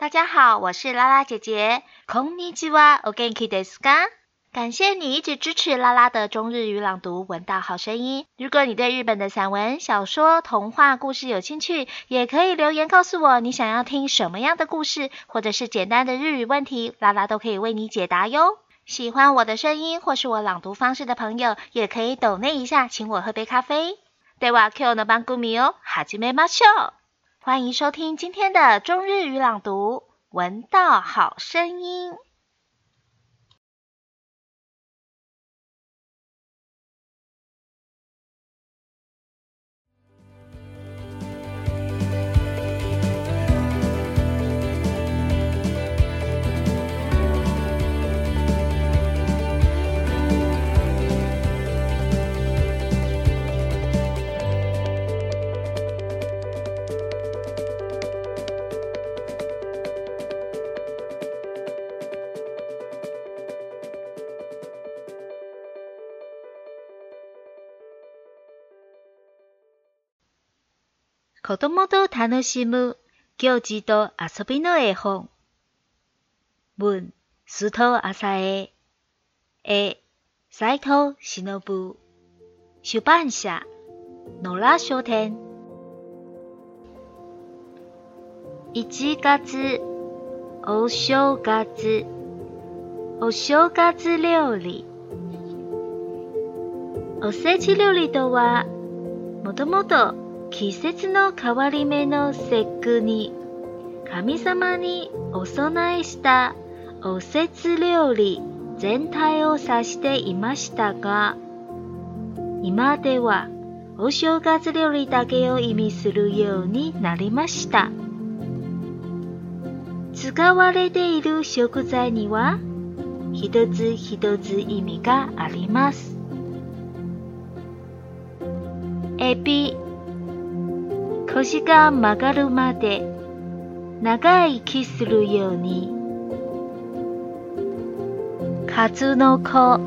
大家好，我是拉拉姐姐こんにちは、i j i w a w o d e s 感谢你一直支持拉拉的中日语朗读，闻到好声音。如果你对日本的散文、小说、童话故事有兴趣，也可以留言告诉我你想要听什么样的故事，或者是简单的日语问题，拉拉都可以为你解答哟。喜欢我的声音或是我朗读方式的朋友，也可以抖内一下，请我喝杯咖啡。では今日の番組を始めましょう。欢迎收听今天的中日语朗读，闻到好声音。子供と楽しむ行事と遊びの絵本。文、須藤浅江。絵、斎藤忍。出版社、野良書店。1月、お正月、お正月料理。おせち料理とは、もともと季節の変わり目の節句に神様にお供えしたおせ料理全体を指していましたが今ではお正月料理だけを意味するようになりました使われている食材には一つ一つ意味がありますエビ腰が曲がるまで長生きするようにツの子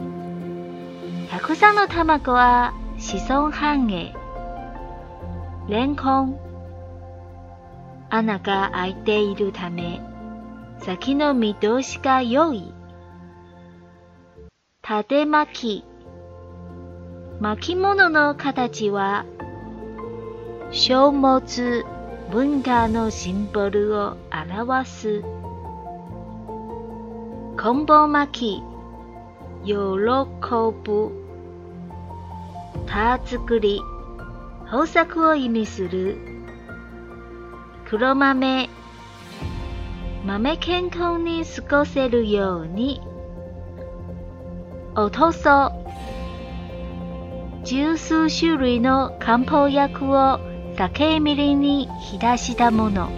くさんの卵は子孫繁栄レンコン穴が開いているため先の見通しが良い縦巻き巻物の形は書物文化のシンボルを表す昆布巻き喜ぶ田作り豊作を意味する黒豆豆健康に過ごせるようにおとそ十数種類の漢方薬を竹みりに日出したもの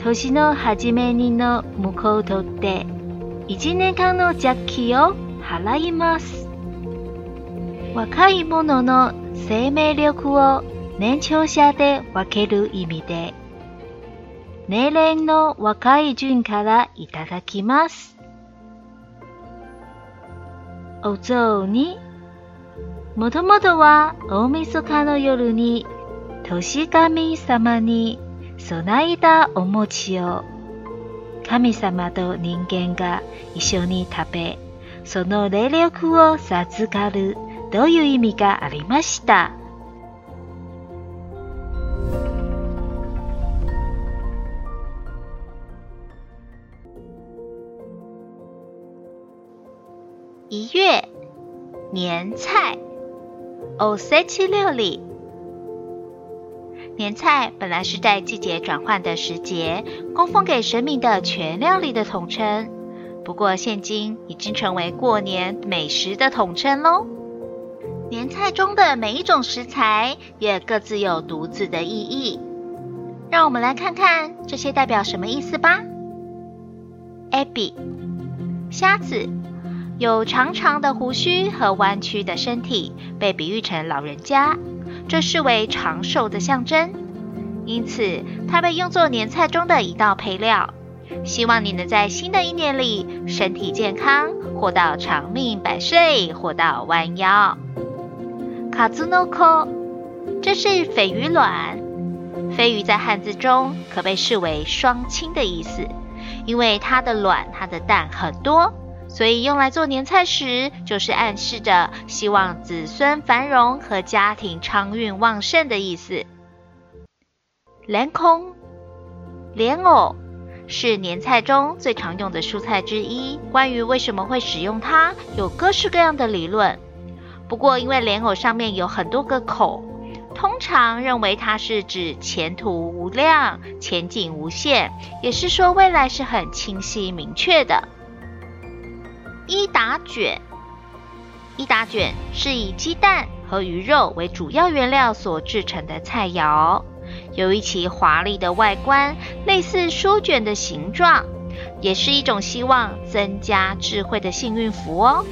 年の初めにの向こうとって一年間の邪気を払います若い者の生命力を年長者で分ける意味で年齢の若い順からいただきますお雑煮もともとは大晦日の夜に年神様に備えたお餅を神様と人間が一緒に食べ、その霊力を授かるという意味がありました。一月年菜。O C 七六里年菜本来是在季节转换的时节，供奉给神明的全料理的统称。不过现今已经成为过年美食的统称喽。年菜中的每一种食材也各自有独自的意义。让我们来看看这些代表什么意思吧。Abby，虾子。有长长的胡须和弯曲的身体，被比喻成老人家，这视为长寿的象征，因此它被用作年菜中的一道配料。希望你能在新的一年里身体健康，活到长命百岁，活到弯腰。卡兹诺科，这是鲱鱼卵。鲱鱼在汉字中可被视为双亲的意思，因为它的卵、它的蛋很多。所以用来做年菜时，就是暗示着希望子孙繁荣和家庭昌运旺盛的意思。莲空莲藕是年菜中最常用的蔬菜之一。关于为什么会使用它，有各式各样的理论。不过，因为莲藕上面有很多个口，通常认为它是指前途无量、前景无限，也是说未来是很清晰明确的。伊达卷，伊达卷是以鸡蛋和鱼肉为主要原料所制成的菜肴，由于其华丽的外观，类似书卷的形状，也是一种希望增加智慧的幸运符哦。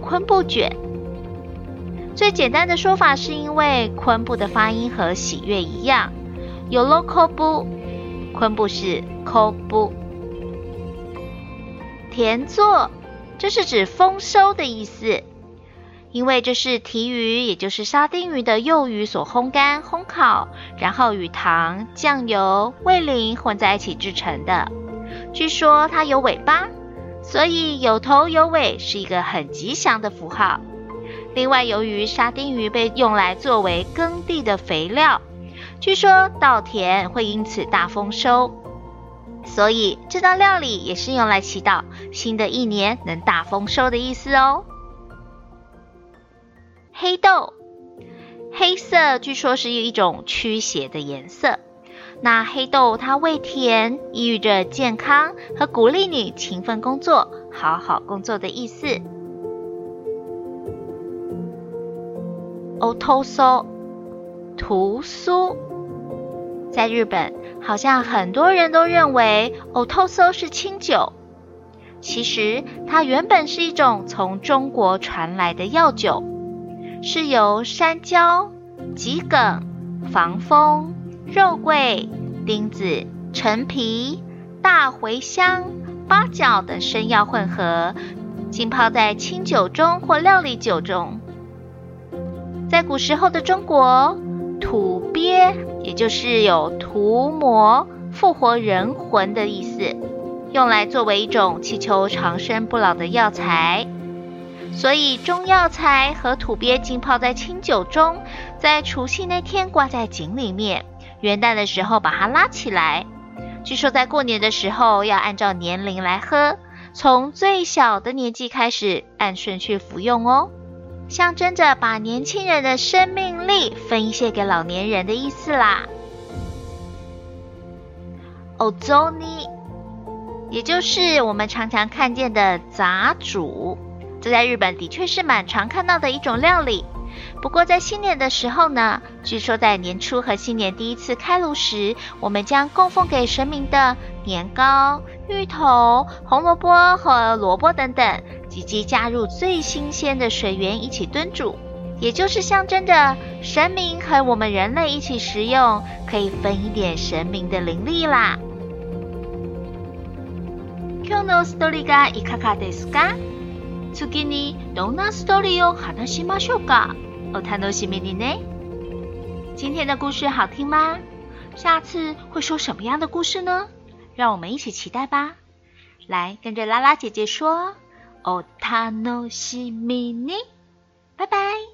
昆布卷，最简单的说法是因为昆布的发音和喜悦一样，有 l o a o 布，昆布是 c o b u 田作，这是指丰收的意思，因为这是提鱼，也就是沙丁鱼的幼鱼所烘干、烘烤，然后与糖、酱油、味淋混在一起制成的。据说它有尾巴，所以有头有尾是一个很吉祥的符号。另外，由于沙丁鱼被用来作为耕地的肥料，据说稻田会因此大丰收。所以这道料理也是用来祈祷新的一年能大丰收的意思哦。黑豆，黑色据说是一种驱邪的颜色。那黑豆它味甜，寓意着健康和鼓励你勤奋工作、好好工作的意思。otoso，屠苏。在日本，好像很多人都认为，藕透酥是清酒。其实，它原本是一种从中国传来的药酒，是由山椒、桔梗、防风、肉桂、丁子、陈皮、大茴香、八角等生药混合，浸泡在清酒中或料理酒中。在古时候的中国，土鳖。也就是有涂抹、复活人魂的意思，用来作为一种祈求长生不老的药材。所以中药材和土鳖浸泡在清酒中，在除夕那天挂在井里面，元旦的时候把它拉起来。据说在过年的时候要按照年龄来喝，从最小的年纪开始，按顺序服用哦。象征着把年轻人的生命力分一些给老年人的意思啦。欧 n 呢，也就是我们常常看见的杂煮，这在日本的确是蛮常看到的一种料理。不过在新年的时候呢，据说在年初和新年第一次开炉时，我们将供奉给神明的年糕、芋头、红萝卜和萝卜等等，以及加入最新鲜的水源一起炖煮，也就是象征着神明和我们人类一起食用，可以分一点神明的灵力啦。今日のストーリーがいかがですか？祝给你《Donut Story》哦，好听吗，小嘎？哦，他诺西米尼呢？今天的故事好听吗？下次会说什么样的故事呢？让我们一起期待吧！来，跟着拉拉姐姐说，哦，他诺西米尼，拜拜。